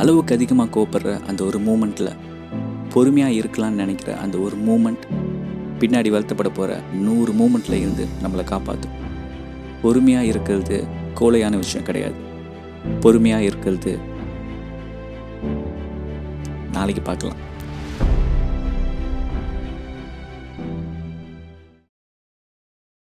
அளவுக்கு அதிகமாக கோப்படுற அந்த ஒரு மூமெண்ட்டில் பொறுமையாக இருக்கலாம்னு நினைக்கிற அந்த ஒரு மூமெண்ட் பின்னாடி வருத்தப்பட போகிற நூறு மூமெண்ட்டில் இருந்து நம்மளை காப்பாற்றும் பொறுமையாக இருக்கிறது கோலையான விஷயம் கிடையாது. பொறுமையாக இருக்கிறது நாளைக்கு பார்க்கலாம்.